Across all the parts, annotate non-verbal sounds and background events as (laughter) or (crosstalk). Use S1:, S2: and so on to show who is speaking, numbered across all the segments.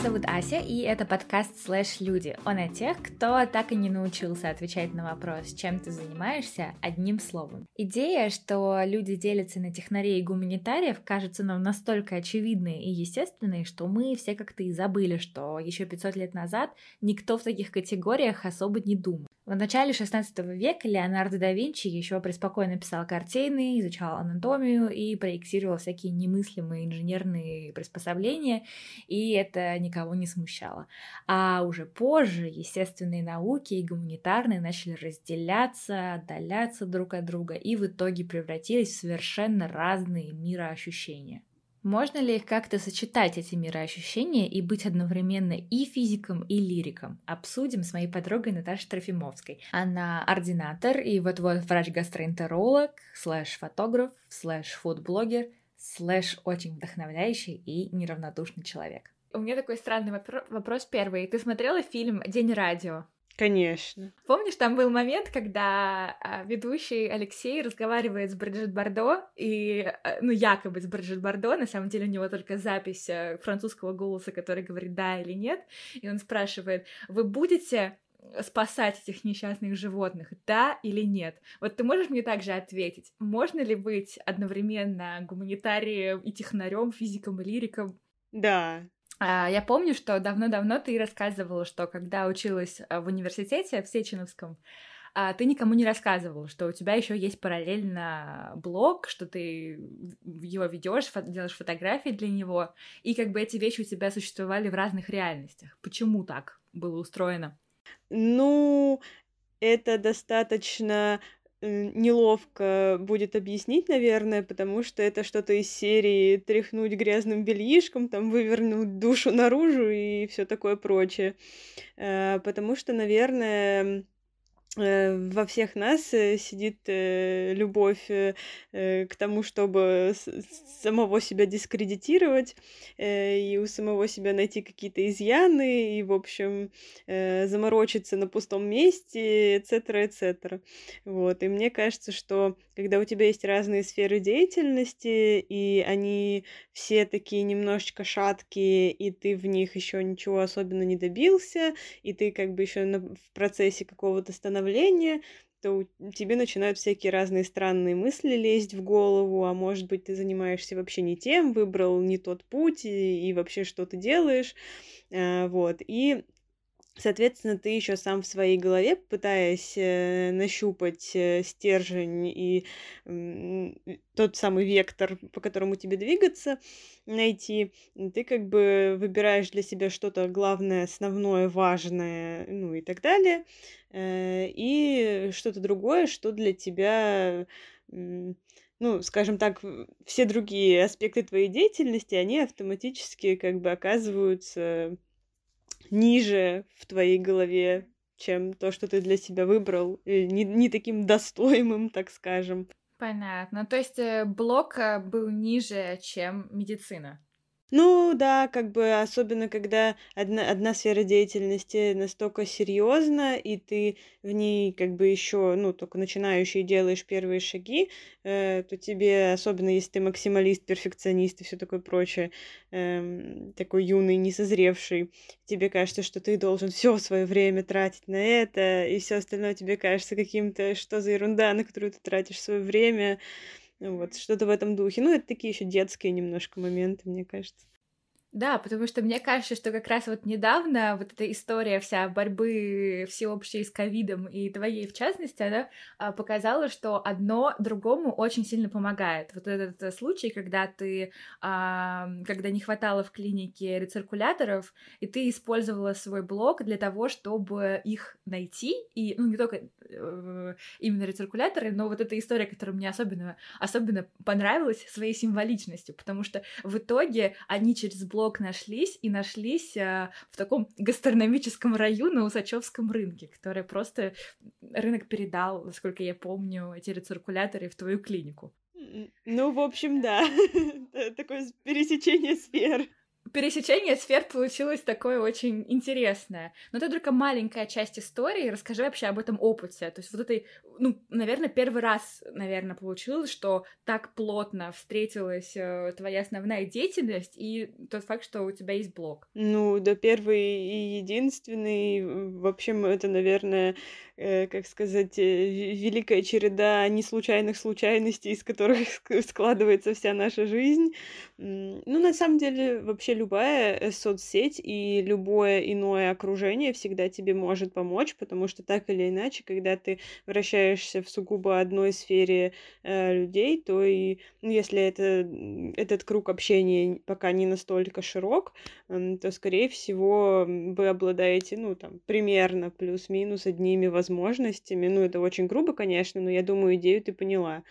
S1: Зовут Ася, и это подкаст «Слэш Люди». Он о тех, кто так и не научился отвечать на вопрос, чем ты занимаешься, одним словом. Идея, что люди делятся на технарей и гуманитариев, кажется нам настолько очевидной и естественной, что мы все как-то и забыли, что еще 500 лет назад никто в таких категориях особо не думал. В начале XVI века Леонардо да Винчи еще преспокойно писал картины, изучал анатомию и проектировал всякие немыслимые инженерные приспособления, и это никого не смущало. А уже позже естественные науки и гуманитарные начали разделяться, отдаляться друг от друга и в итоге превратились в совершенно разные мироощущения. Можно ли как-то сочетать эти мироощущения и быть одновременно и физиком, и лириком? Обсудим с моей подругой Наташей Трофимовской. Она ординатор и вот-вот врач-гастроэнтеролог, слэш-фотограф, слэш-фудблогер, слэш очень вдохновляющий и неравнодушный человек. У меня такой странный вопрос первый. Ты смотрела фильм «День радио»?
S2: Конечно.
S1: Помнишь, там был момент, когда а, ведущий Алексей разговаривает с Бриджит Бардо, и, а, ну, якобы с Бриджит Бардо, на самом деле у него только запись а, французского голоса, который говорит «да» или «нет», и он спрашивает, вы будете спасать этих несчастных животных, да или нет? Вот ты можешь мне также ответить, можно ли быть одновременно гуманитарием и технарем, физиком и лириком?
S2: Да,
S1: я помню, что давно-давно ты рассказывала, что когда училась а, в университете в Сеченовском, а, ты никому не рассказывала, что у тебя еще есть параллельно блог, что ты его ведешь, делаешь фотографии для него, и как бы эти вещи у тебя существовали в разных реальностях. Почему так было устроено?
S2: Ну, это достаточно неловко будет объяснить, наверное, потому что это что-то из серии тряхнуть грязным бельишком, там вывернуть душу наружу и все такое прочее. Э, потому что, наверное, Э, во всех нас э, сидит э, любовь к тому, чтобы самого себя дискредитировать, и у самого себя найти какие-то изъяны, и, в общем, заморочиться на пустом месте, etc., etc. Вот. И мне кажется, что когда у тебя есть разные сферы деятельности, и они все такие немножечко шаткие, и ты в них еще ничего особенно не добился, и ты как бы еще в процессе какого-то становления то тебе начинают всякие разные странные мысли лезть в голову, а может быть, ты занимаешься вообще не тем, выбрал не тот путь, и, и вообще что ты делаешь, а, вот, и Соответственно, ты еще сам в своей голове, пытаясь э, нащупать э, стержень и тот самый вектор, по которому тебе двигаться, найти, ты как бы выбираешь для себя что-то главное, основное, важное, ну и так далее, э, и что-то другое, что для тебя ну, скажем так, все другие аспекты твоей деятельности, они автоматически как бы оказываются ниже в твоей голове, чем то, что ты для себя выбрал, не, не таким достоимым, (laughs) так скажем.
S1: Понятно. То есть э, блок э, был ниже, чем медицина.
S2: Ну да, как бы особенно когда одна, одна сфера деятельности настолько серьезна, и ты в ней как бы еще, ну, только начинающий делаешь первые шаги, э, то тебе, особенно если ты максималист, перфекционист и все такое прочее, э, такой юный, несозревший, тебе кажется, что ты должен все свое время тратить на это, и все остальное тебе кажется каким-то, что за ерунда, на которую ты тратишь свое время, вот, что-то в этом духе. Ну, это такие еще детские немножко моменты, мне кажется.
S1: Да, потому что мне кажется, что как раз вот недавно вот эта история вся борьбы всеобщей с ковидом и твоей в частности, она а, показала, что одно другому очень сильно помогает. Вот этот э, случай, когда ты, а, когда не хватало в клинике рециркуляторов, и ты использовала свой блог для того, чтобы их найти, и, ну, не только именно рециркуляторы, но вот эта история, которая мне особенно, особенно понравилась своей символичностью, потому что в итоге они через блок нашлись, и нашлись а, в таком гастрономическом районе на Усачевском рынке, который просто рынок передал, насколько я помню, эти рециркуляторы в твою клинику.
S2: Ну, в общем, да. (laughs) Такое пересечение сфер
S1: пересечение сфер получилось такое очень интересное. Но это только маленькая часть истории. Расскажи вообще об этом опыте. То есть вот этой ну, наверное, первый раз, наверное, получилось, что так плотно встретилась э, твоя основная деятельность и тот факт, что у тебя есть блог?
S2: Ну, да, первый и единственный. В общем, это, наверное, как сказать, э, великая череда неслучайных случайностей, из которых складывается вся наша жизнь. Ну, на самом деле, вообще любая э, соцсеть и любое иное окружение всегда тебе может помочь, потому что так или иначе, когда ты вращаешься в сугубо одной сфере э, людей, то и ну, если это, этот круг общения пока не настолько широк, э, то, скорее всего, вы обладаете, ну, там, примерно плюс-минус одними возможностями. Ну, это очень грубо, конечно, но я думаю, идею ты поняла.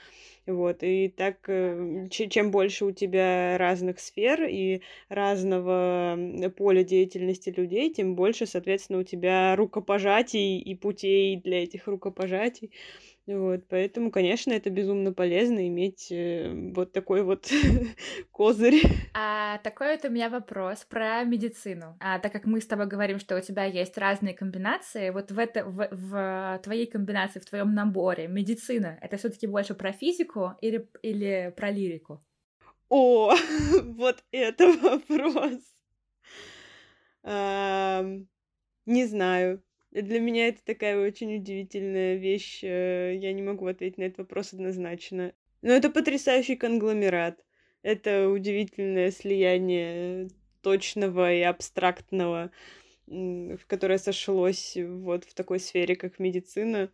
S2: Вот, и так, э, чем больше у тебя разных сфер и разного поля деятельности людей, тем больше, соответственно, у тебя рукопожатий и путей для этих рукопожатий. Вот, поэтому, конечно, это безумно полезно иметь э, вот такой вот (laughs) козырь.
S1: А такой вот у меня вопрос про медицину. А так как мы с тобой говорим, что у тебя есть разные комбинации, вот в это в, в твоей комбинации, в твоем наборе медицина это все-таки больше про физику или или про лирику?
S2: О, (laughs) вот это (laughs) вопрос. Не знаю. Для меня это такая очень удивительная вещь. Э, я не могу ответить на этот вопрос однозначно. Но это потрясающий конгломерат. Это удивительное слияние точного и абстрактного, в которое сошлось вот в такой сфере, как медицина.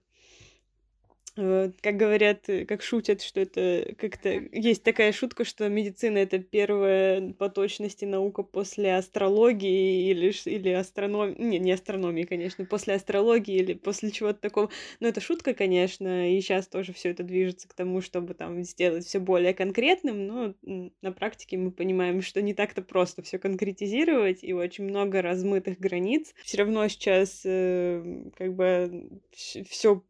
S2: Э, как говорят, э, как шутят, что это как-то... Есть такая шутка, что медицина — это первая по точности наука после астрологии или, или астрономии... Не, не астрономии, конечно, после астрологии или после чего-то такого. Но это шутка, конечно, и сейчас тоже все это движется к тому, чтобы там сделать все более конкретным, но на практике мы понимаем, что не так-то просто все конкретизировать, и очень много размытых границ. Все равно сейчас э, как бы все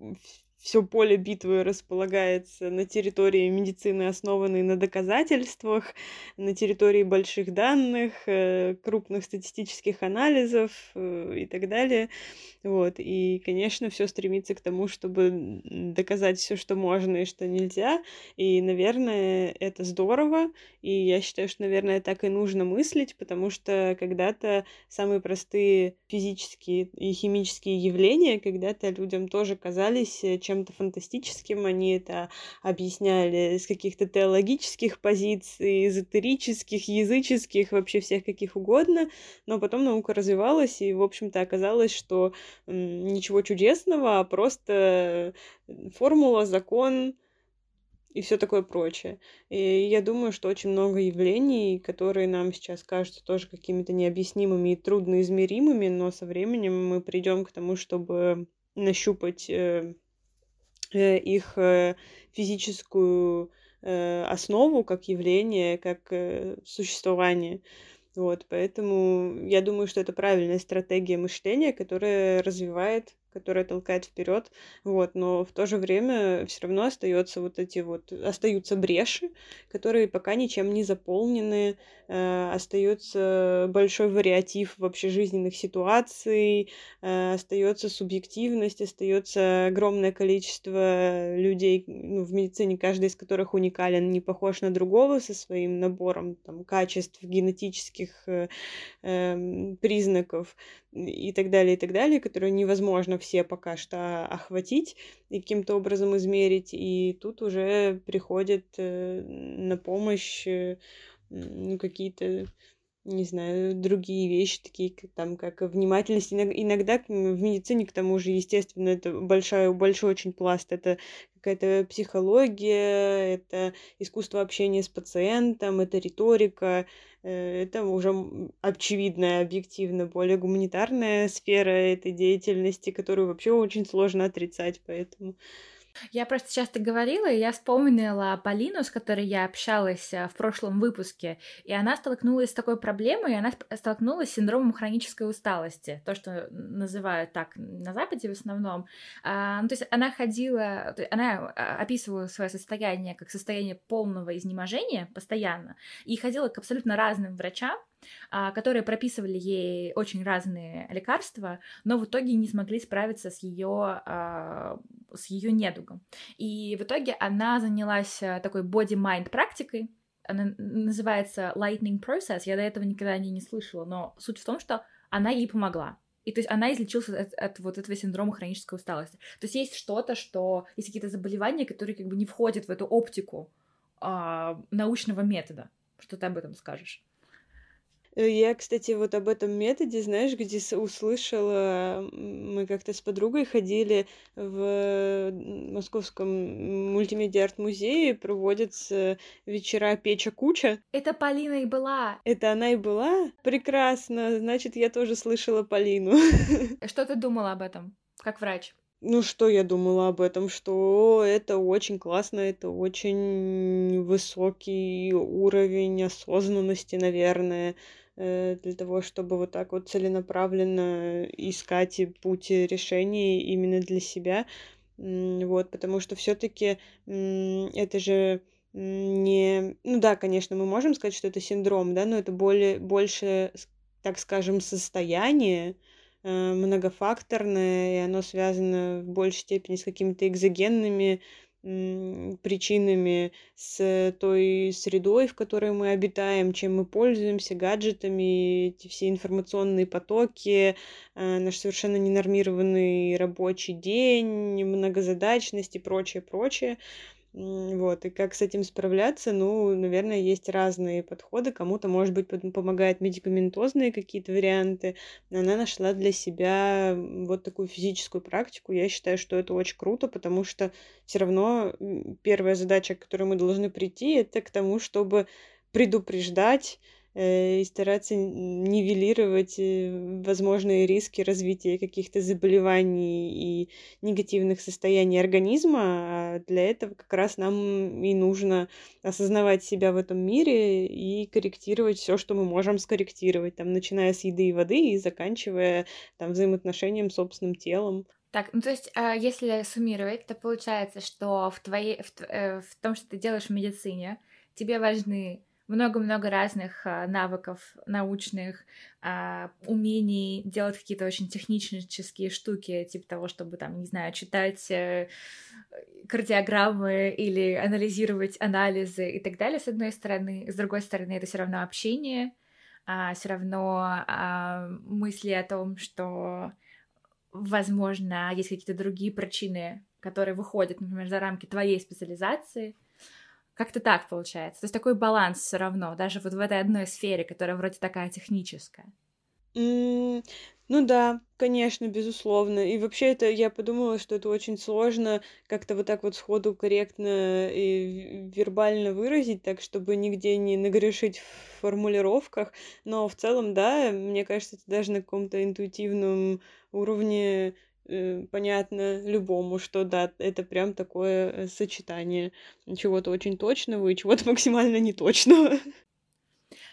S2: все поле битвы располагается на территории медицины, основанной на доказательствах, на территории больших данных, э, крупных статистических анализов э, и так далее. Вот. И, конечно, все стремится к тому, чтобы доказать все, что можно и что нельзя. И, наверное, это здорово. И я считаю, что, наверное, так и нужно мыслить, потому что когда-то самые простые физические и химические явления когда-то людям тоже казались э, чем-то фантастическим. Они это объясняли с каких-то теологических позиций, эзотерических, языческих, вообще всех каких угодно. Но потом наука развивалась, и, в общем-то, оказалось, что ничего чудесного, а просто формула, закон и все такое прочее. И я думаю, что очень много явлений, которые нам сейчас кажутся тоже какими-то необъяснимыми и трудноизмеримыми, но со временем мы придем к тому, чтобы нащупать э, их э, физическую основу как явление, как существование. Вот, поэтому я думаю, что это правильная стратегия мышления, которая развивает которая толкает вперед, вот, но в то же время все равно остается вот эти вот, остаются бреши, которые пока ничем не заполнены, э, остается большой вариатив вообще жизненных ситуаций, э, остается субъективность, остается огромное количество людей ну, в медицине, каждый из которых уникален, не похож на другого со своим набором там, качеств, генетических э, э, признаков и так далее, и так далее, которые невозможно все пока что охватить и каким-то образом измерить. И тут уже приходят э, на помощь э, ну, какие-то не знаю, другие вещи, такие как, там, как внимательность. Иногда в медицине, к тому же, естественно, это большой, большой очень пласт. Это какая-то психология, это искусство общения с пациентом, это риторика, это уже очевидная, объективно более гуманитарная сфера этой деятельности, которую вообще очень сложно отрицать, поэтому
S1: я просто часто говорила, и я вспомнила Полину, с которой я общалась а, в прошлом выпуске, и она столкнулась с такой проблемой, и она столкнулась с синдромом хронической усталости, то, что называют так на Западе в основном. А, ну, то есть она ходила, она а, описывала свое состояние как состояние полного изнеможения постоянно, и ходила к абсолютно разным врачам, которые прописывали ей очень разные лекарства, но в итоге не смогли справиться с ее а, с ее недугом. И в итоге она занялась э, такой body-mind практикой, она называется Lightning Process, я до этого никогда о ней не слышала, но суть в том, что она ей помогла. И то есть она излечилась от, от вот этого синдрома хронической усталости. То есть есть что-то, что есть какие-то заболевания, которые как бы не входят в эту оптику а, научного метода. Что ты об этом скажешь?
S2: Э, я, кстати, вот об этом методе, знаешь, где услышала, мы как-то с подругой ходили в Московском мультимедиа-арт-музее, проводятся вечера Печа Куча.
S1: Это Полина и была.
S2: Это она и была? Прекрасно, значит, я тоже слышала Полину. (laughs)
S1: Что ты думала об этом, как врач?
S2: Ну, что я думала об этом? Что это очень классно, это очень высокий уровень осознанности, наверное. Э, для того, чтобы вот так вот целенаправленно искать путь решения именно для себя. Вот, потому что все-таки это же не... Ну да, конечно, мы можем сказать, что это синдром, да, но это более, больше, так скажем, состояние, э, многофакторное, и оно связано в большей степени с какими-то экзогенными причинами, с той средой, в которой мы обитаем, чем мы пользуемся, гаджетами, эти все информационные потоки, э, наш совершенно ненормированный рабочий день, многозадачность и прочее, прочее. Вот, и как с этим справляться, ну, наверное, есть разные подходы. Кому-то, может быть, помогают медикаментозные какие-то варианты. Она нашла для себя вот такую физическую практику. Я считаю, что это очень круто, потому что все равно первая задача, к которой мы должны прийти, это к тому, чтобы предупреждать и стараться нивелировать э, возможные риски развития каких-то заболеваний и негативных состояний организма. А для этого как раз нам и нужно осознавать себя в этом мире и корректировать все, что мы можем скорректировать, там, начиная с еды и воды и заканчивая там, взаимоотношением с собственным телом.
S1: Так, ну то есть, а, если суммировать, то получается, что в, твоей, в, э, в том, что ты делаешь в медицине, тебе важны много-много разных а, навыков научных, а, умений делать какие-то очень технические штуки, типа того, чтобы там, не знаю, читать э, кардиограммы или анализировать анализы и так далее, с одной стороны. С другой стороны, это все равно общение, а, все равно мысли о том, что, возможно, есть какие-то другие причины, которые выходят, например, за рамки твоей специализации — как-то так получается. То есть такой баланс все равно, даже вот в этой одной сфере, которая вроде такая техническая.
S2: Mm, ну да, конечно, безусловно. И вообще это я подумала, что это очень сложно как-то вот так вот сходу корректно и вербально выразить, так чтобы нигде не нагрешить в формулировках. Но в целом, да, мне кажется, это даже на каком-то интуитивном уровне понятно любому, что да, это прям такое э, сочетание чего-то очень точного и чего-то (laughs) максимально неточного.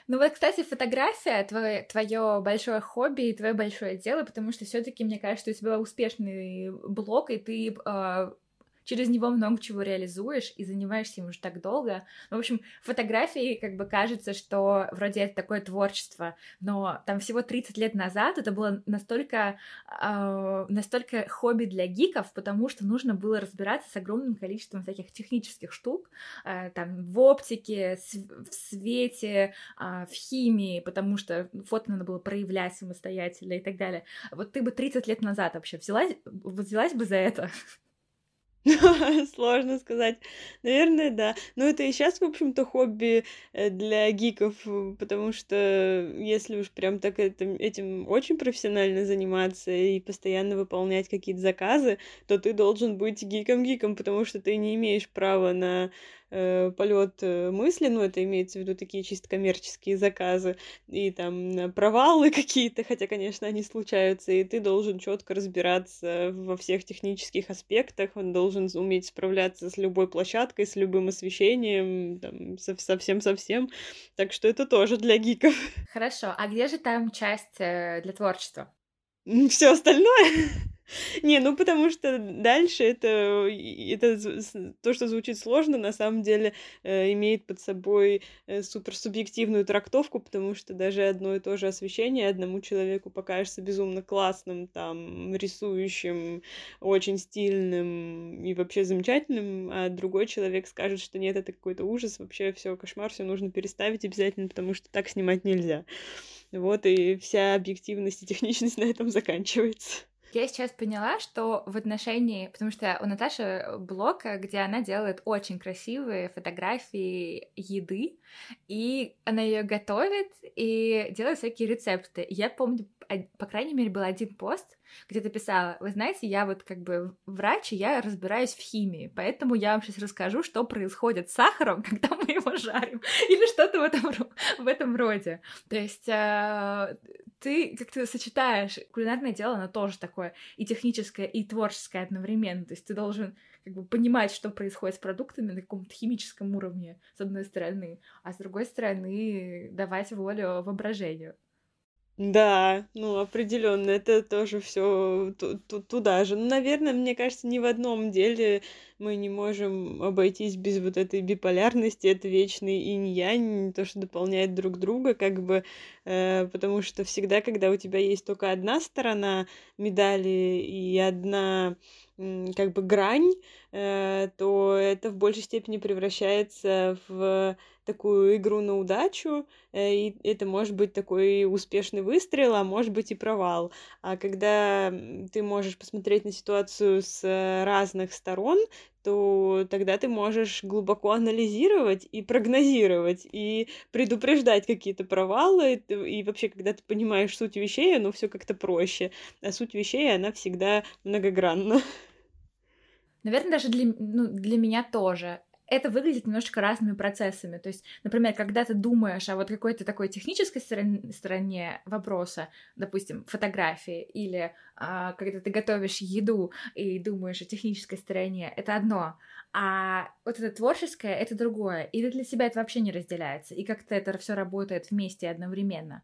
S1: Ну вот, кстати, фотография твое большое хобби и твое большое дело, потому что все-таки мне кажется, что у тебя успешный блог, и ты э, через него много чего реализуешь и занимаешься им уже так долго. В общем, фотографии как бы кажется, что вроде это такое творчество, но там всего 30 лет назад это было настолько, э, настолько хобби для гиков, потому что нужно было разбираться с огромным количеством всяких технических штук, э, там, в оптике, в свете, э, в химии, потому что фото надо было проявлять самостоятельно и так далее. Вот ты бы 30 лет назад вообще взялась, взялась бы за это? (laughs)
S2: Сложно сказать. Наверное, да. Но это и сейчас, в общем-то, хобби э, для гиков, потому что если уж прям так этим, этим очень профессионально заниматься и постоянно выполнять какие-то заказы, то ты должен быть гиком-гиком, потому что ты не имеешь права на э, полет э, мысли, ну, это имеется в виду такие чисто коммерческие заказы, и там провалы (laughs) какие-то, хотя, конечно, они случаются, и ты должен четко разбираться во всех технических аспектах, он должен уметь справляться с любой площадкой, с любым освещением, там, совсем-совсем, так что это тоже для гиков.
S1: Хорошо, а где же там часть э, для творчества?
S2: Все остальное? (laughs) (laughs) Не, ну потому что дальше это, это то, что звучит сложно, на самом деле э, имеет под собой э, суперсубъективную трактовку, потому что даже одно и то же освещение одному человеку покажется безумно классным, там, рисующим, очень стильным и вообще замечательным, а другой человек скажет, что нет, это какой-то ужас, вообще все кошмар, все нужно переставить обязательно, потому что так снимать нельзя. Вот и вся объективность и техничность (laughs) на этом заканчивается.
S1: Я сейчас поняла, что в отношении, потому что у Наташи блог, где она делает очень красивые фотографии еды, и она ее готовит и делает всякие рецепты. Я помню, по крайней мере, был один пост, где ты писала, вы знаете, я вот как бы врач, и я разбираюсь в химии, поэтому я вам сейчас расскажу, что происходит с сахаром, (laughs) когда мы его жарим, или что-то в этом, в этом роде. То есть э, ты как-то сочетаешь кулинарное дело, оно тоже такое и техническое, и творческое одновременно. То есть ты должен как бы понимать, что происходит с продуктами на каком-то химическом уровне, с одной стороны, а с другой стороны давать волю воображению.
S2: Да, ну определенно, это тоже все туда же. Ну, наверное, мне кажется, ни в одном деле мы не можем обойтись без вот этой биполярности, это вечный инь-янь, то, что дополняет друг друга, как бы, э, потому что всегда, когда у тебя есть только одна сторона медали и одна как бы грань, э, то это в большей степени превращается в такую игру на удачу, э, и это может быть такой успешный выстрел, а может быть и провал. А когда ты можешь посмотреть на ситуацию с разных сторон, то тогда ты можешь глубоко анализировать и прогнозировать, и предупреждать какие-то провалы, и вообще, когда ты понимаешь суть вещей, оно все как-то проще, а суть вещей, она всегда многогранна. (laughs)
S1: Наверное, даже для, ну, для меня тоже. Это выглядит немножечко разными процессами. То есть, например, когда ты думаешь о вот какой-то такой технической стороне, вопроса, допустим, фотографии, или а, когда ты готовишь еду и думаешь о технической стороне, это одно. А вот это творческое — это другое. Или для тебя это вообще не разделяется? И как-то это все работает вместе одновременно?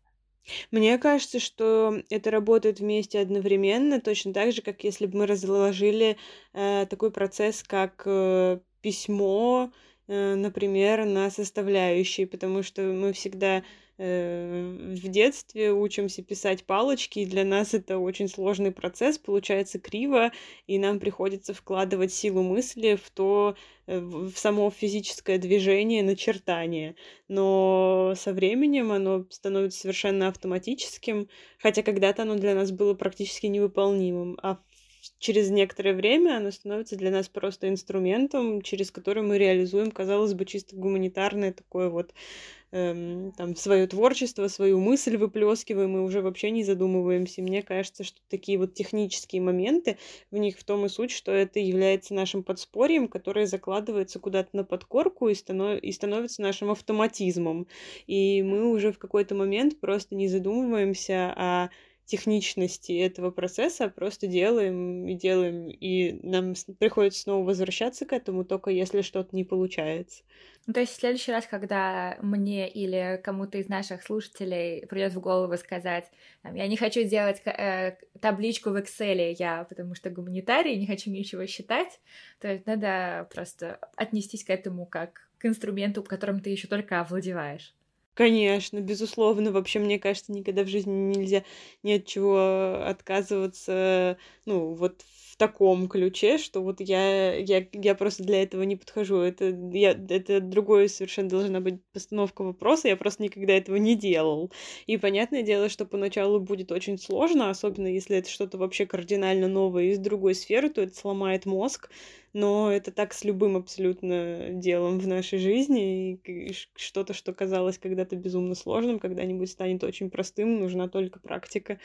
S2: Мне кажется, что это работает вместе одновременно, точно так же, как если бы мы разложили э, такой процесс, как э, письмо, э, например, на составляющие, потому что мы всегда в детстве учимся писать палочки, и для нас это очень сложный процесс, получается криво, и нам приходится вкладывать силу мысли в то, э, в само физическое движение, начертание. Но со временем оно становится совершенно автоматическим, хотя когда-то оно для нас было практически невыполнимым, а через некоторое время оно становится для нас просто инструментом, через который мы реализуем, казалось бы, чисто гуманитарное такое вот эм, там свое творчество, свою мысль выплескиваем и уже вообще не задумываемся. Мне кажется, что такие вот технические моменты, в них в том и суть, что это является нашим подспорьем, которое закладывается куда-то на подкорку и, станов... и становится нашим автоматизмом. И мы уже в какой-то момент просто не задумываемся о техничности этого процесса, просто делаем и делаем, и нам приходится снова возвращаться к этому, только если что-то не получается.
S1: Ну, то есть в следующий раз, когда мне или кому-то из наших слушателей придет в голову сказать, я не хочу делать э, табличку в Excel, я потому что гуманитарий, не хочу ничего считать, то надо просто отнестись к этому как к инструменту, которым ты еще только овладеваешь.
S2: Конечно, безусловно. Вообще, мне кажется, никогда в жизни нельзя ни от чего отказываться, ну, вот в таком ключе, что вот я, я, я просто для этого не подхожу. Это, я, это другое совершенно должна быть постановка вопроса, я просто никогда этого не делал. И понятное дело, что поначалу будет очень сложно, особенно если это что-то вообще кардинально новое из другой сферы, то это сломает мозг, но это так с любым абсолютно делом в нашей жизни, и что-то, что казалось когда-то безумно сложным, когда-нибудь станет очень простым, нужна только практика.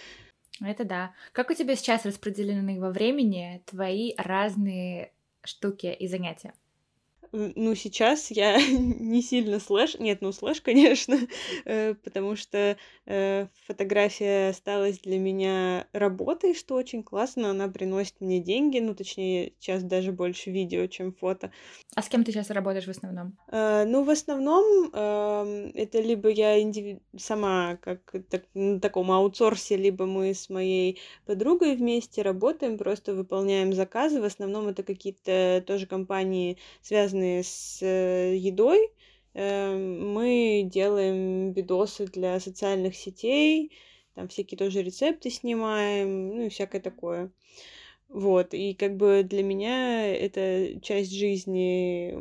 S1: Это да. Как у тебя сейчас распределены во времени твои разные штуки и занятия?
S2: Ну, сейчас я (laughs) не сильно слэш... Нет, ну, слэш, конечно, (laughs) э, потому что э, фотография осталась для меня работой, что очень классно. Она приносит мне деньги, ну, точнее, сейчас даже больше видео, чем фото.
S1: А с кем ты сейчас работаешь в основном?
S2: Э, ну, в основном э, это либо я индиви... сама как так, на таком аутсорсе, либо мы с моей подругой вместе работаем, просто выполняем заказы. В основном это какие-то тоже компании, связанные с э, едой. Эм, мы делаем видосы для социальных сетей, там всякие тоже рецепты снимаем, ну и всякое такое. Вот, и как бы для меня эта часть жизни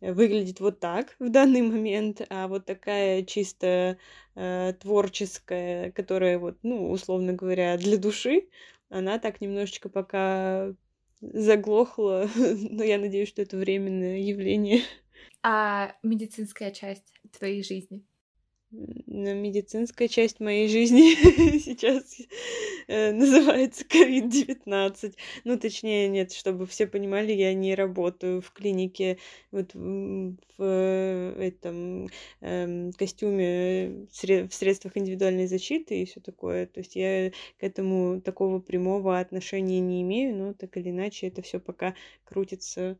S2: выглядит вот так в данный момент, а вот такая чисто э, творческая, которая вот, ну, условно говоря, для души, она так немножечко пока заглохла, (laughs) но я надеюсь, что это временное явление.
S1: А медицинская часть твоей жизни?
S2: Медицинская часть моей жизни (laughs) сейчас э, называется COVID-19. Ну, точнее, нет, чтобы все понимали, я не работаю в клинике вот в, в этом э, костюме в средствах индивидуальной защиты и все такое. То есть я к этому такого прямого отношения не имею, но так или иначе это все пока крутится Э,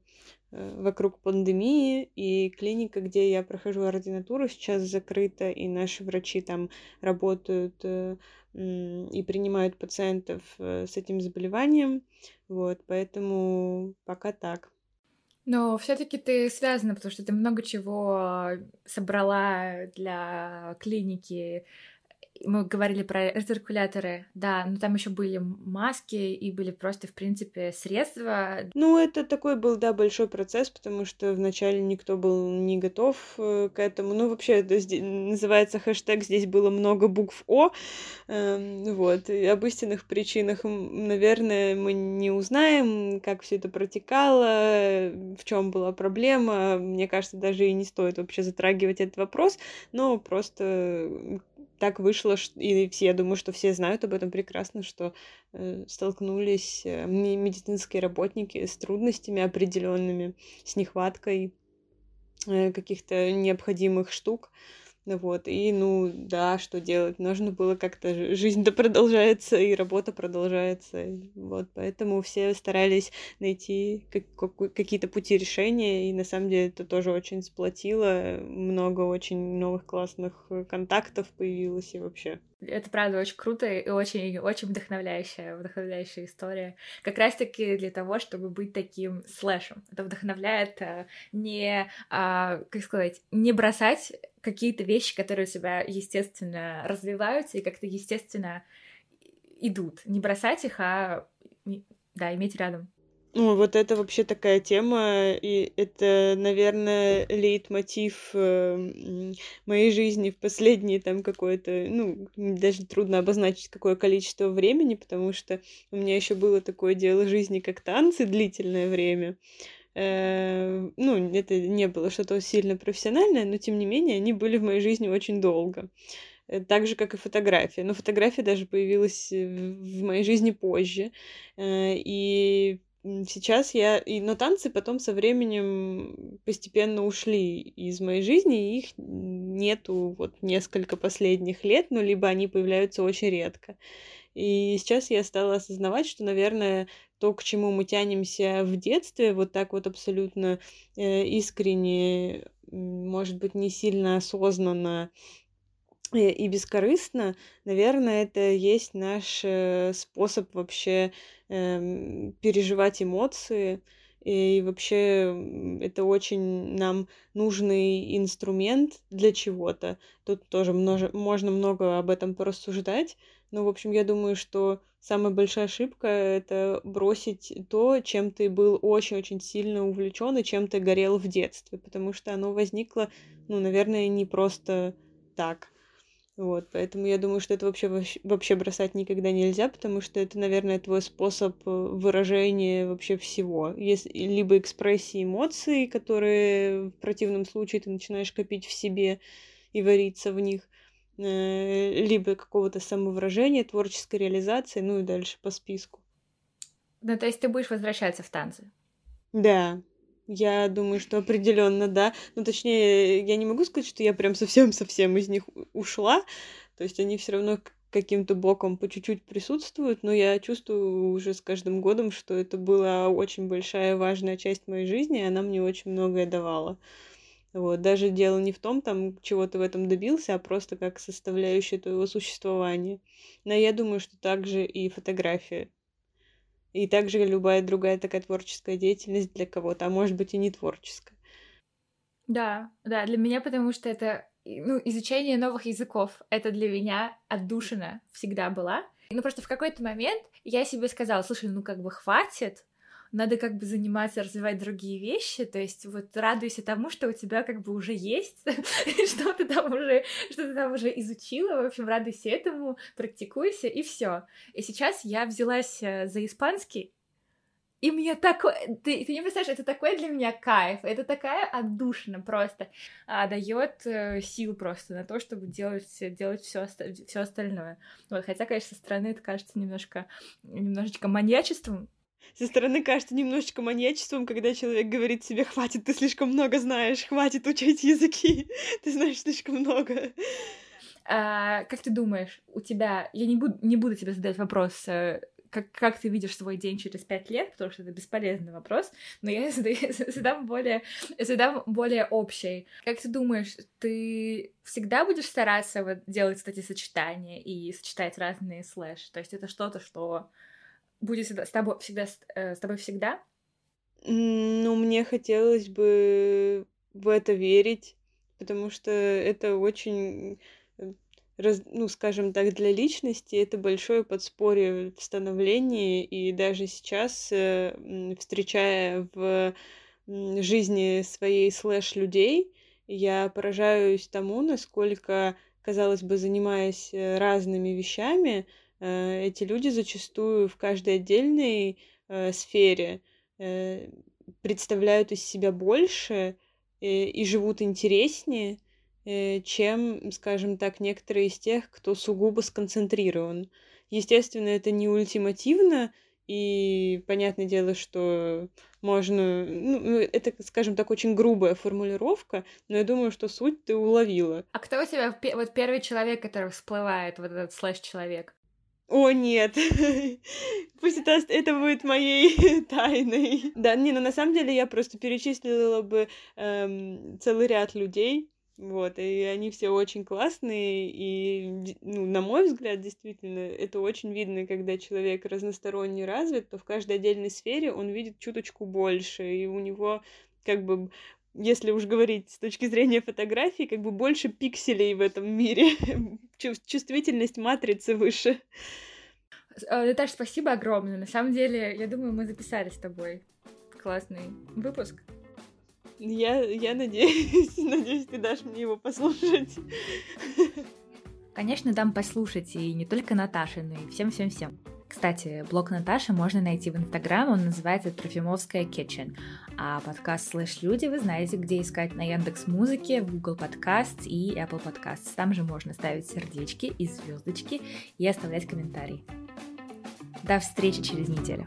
S2: вокруг пандемии, и клиника, где я прохожу ординатуру, сейчас закрыта, и наши врачи там работают э, и принимают пациентов э, с этим заболеванием. Вот, поэтому пока так.
S1: Но все-таки ты связана, потому что ты много чего собрала для клиники мы говорили про рециркуляторы, да, но там еще были маски и были просто, в принципе, средства.
S2: Ну, это такой был, да, большой процесс, потому что вначале никто был не готов э, к этому. Ну, вообще, это здесь, называется хэштег «Здесь было много букв О». Эм, вот. И об истинных причинах, наверное, мы не узнаем, как все это протекало, в чем была проблема. Мне кажется, даже и не стоит вообще затрагивать этот вопрос, но просто так вышло, и все, я думаю, что все знают об этом прекрасно, что э, столкнулись э, медицинские работники с трудностями определенными, с нехваткой э, каких-то необходимых штук. Вот, и, ну, да, что делать? Нужно было как-то... Жизнь-то продолжается, и работа продолжается. Вот, поэтому все старались найти как- какие-то пути решения, и на самом деле это тоже очень сплотило. Много очень новых классных контактов появилось и вообще.
S1: Это правда очень круто и очень, очень вдохновляющая, вдохновляющая история. Как раз-таки для того, чтобы быть таким слэшем. Это вдохновляет э, не, а, как сказать, не бросать какие-то вещи, которые у тебя, естественно, развиваются и как-то, естественно, идут. Не бросать их, а, да, иметь рядом.
S2: Ну, вот это вообще такая тема, и это, наверное, лейтмотив э, моей жизни в последние там какое-то, ну, даже трудно обозначить какое количество времени, потому что у меня еще было такое дело жизни, как танцы длительное время. Э, ну, это не было что-то сильно профессиональное, но тем не менее они были в моей жизни очень долго. Э, так же, как и фотография. Но фотография даже появилась в моей жизни позже. Э, и сейчас я... И, но танцы потом со временем постепенно ушли из моей жизни, и их нету вот несколько последних лет, ну, либо они появляются очень редко. И сейчас я стала осознавать, что, наверное, то, к чему мы тянемся в детстве, вот так вот абсолютно э, искренне, может быть, не сильно осознанно э, и бескорыстно, наверное, это есть наш э, способ вообще э, переживать эмоции. И вообще это очень нам нужный инструмент для чего-то. Тут тоже множе, можно много об этом порассуждать. Ну, в общем, я думаю, что самая большая ошибка — это бросить то, чем ты был очень-очень сильно увлечен и чем ты горел в детстве, потому что оно возникло, ну, наверное, не просто так. Вот, поэтому я думаю, что это вообще, вообще бросать никогда нельзя, потому что это, наверное, твой способ э, выражения вообще всего. Если, либо экспрессии эмоций, которые в противном случае ты начинаешь копить в себе и вариться в них, либо какого-то самовыражения, творческой реализации, ну и дальше по списку.
S1: Ну, то есть ты будешь возвращаться в танцы?
S2: Да, Я думаю, что определенно, да. Ну, точнее, я не могу сказать, что я прям совсем-совсем из них ушла. То есть они все равно каким-то боком по чуть-чуть присутствуют, но я чувствую уже с каждым годом, что это была очень большая важная часть моей жизни, и она мне очень многое давала. Вот. Даже дело не в том, там, чего ты в этом добился, а просто как составляющая твоего существования. Но я думаю, что также и фотография. И также любая другая такая творческая деятельность для кого-то, а может быть и не творческая.
S1: Да, да, для меня, потому что это ну, изучение новых языков. Это для меня отдушина всегда была. Ну, просто в какой-то момент я себе сказала, слушай, ну, как бы хватит, надо как бы заниматься, развивать другие вещи, то есть вот радуйся тому, что у тебя как бы уже есть, (laughs) что ты там уже, что ты там уже изучила, в общем, радуйся этому, практикуйся, и все. И сейчас я взялась э, за испанский, и мне такой, ты, ты не представляешь, это такой для меня кайф, это такая отдушина просто, а, дает э, сил просто на то, чтобы делать, делать все все остальное. Вот, хотя, конечно, со стороны это кажется немножко, немножечко маньячеством,
S2: со стороны кажется немножечко маньячеством, когда человек говорит себе, хватит, ты слишком много знаешь, хватит учить языки, (laughs) ты знаешь слишком много.
S1: А, как ты думаешь, у тебя, я не буду, не буду тебе задать вопрос, э, как, как ты видишь свой день через пять лет, потому что это бесполезный вопрос, но я (laughs) задам более, задам более общий. Как ты думаешь, ты всегда будешь стараться вот делать эти сочетания и сочетать разные слэш? То есть это что-то, что будет с тобой всегда, э, с тобой всегда?
S2: Ну, мне хотелось бы в это верить, потому что это очень, э, раз, ну, скажем так, для личности это большое подспорье в становлении, и даже сейчас, э, встречая в жизни своей слэш людей, я поражаюсь тому, насколько, казалось бы, занимаясь разными вещами, эти люди зачастую в каждой отдельной э, сфере э, представляют из себя больше э, и живут интереснее, э, чем, скажем так, некоторые из тех, кто сугубо сконцентрирован. Естественно, это не ультимативно, и понятное дело, что можно... Ну, ну это, скажем так, очень грубая формулировка, но я думаю, что суть ты уловила.
S1: А кто у тебя вот первый человек, который всплывает, вот этот слэш-человек?
S2: О, нет. (laughs) Пусть это, это будет моей (laughs) тайной. Да, не, ну на самом деле я просто перечислила бы эм, целый ряд людей, вот, и они все очень классные, и, ну, на мой взгляд, действительно, это очень видно, когда человек разносторонне развит, то в каждой отдельной сфере он видит чуточку больше, и у него как бы если уж говорить с точки зрения фотографии, как бы больше пикселей в этом мире. (laughs) Чувствительность матрицы выше.
S1: Э, Наташ, спасибо огромное. На самом деле, я думаю, мы записали с тобой классный выпуск.
S2: Я, я надеюсь, (laughs) надеюсь, ты дашь мне его послушать. (laughs)
S1: Конечно, дам послушать, и не только Наташе, но и всем-всем-всем. Кстати, блог Наташи можно найти в Инстаграм, он называется Трофимовская Kitchen. А подкаст «Слэш Люди» вы знаете, где искать на Яндекс Музыке, в Google Podcast и Apple Podcasts. Там же можно ставить сердечки и звездочки и оставлять комментарии. До встречи через неделю.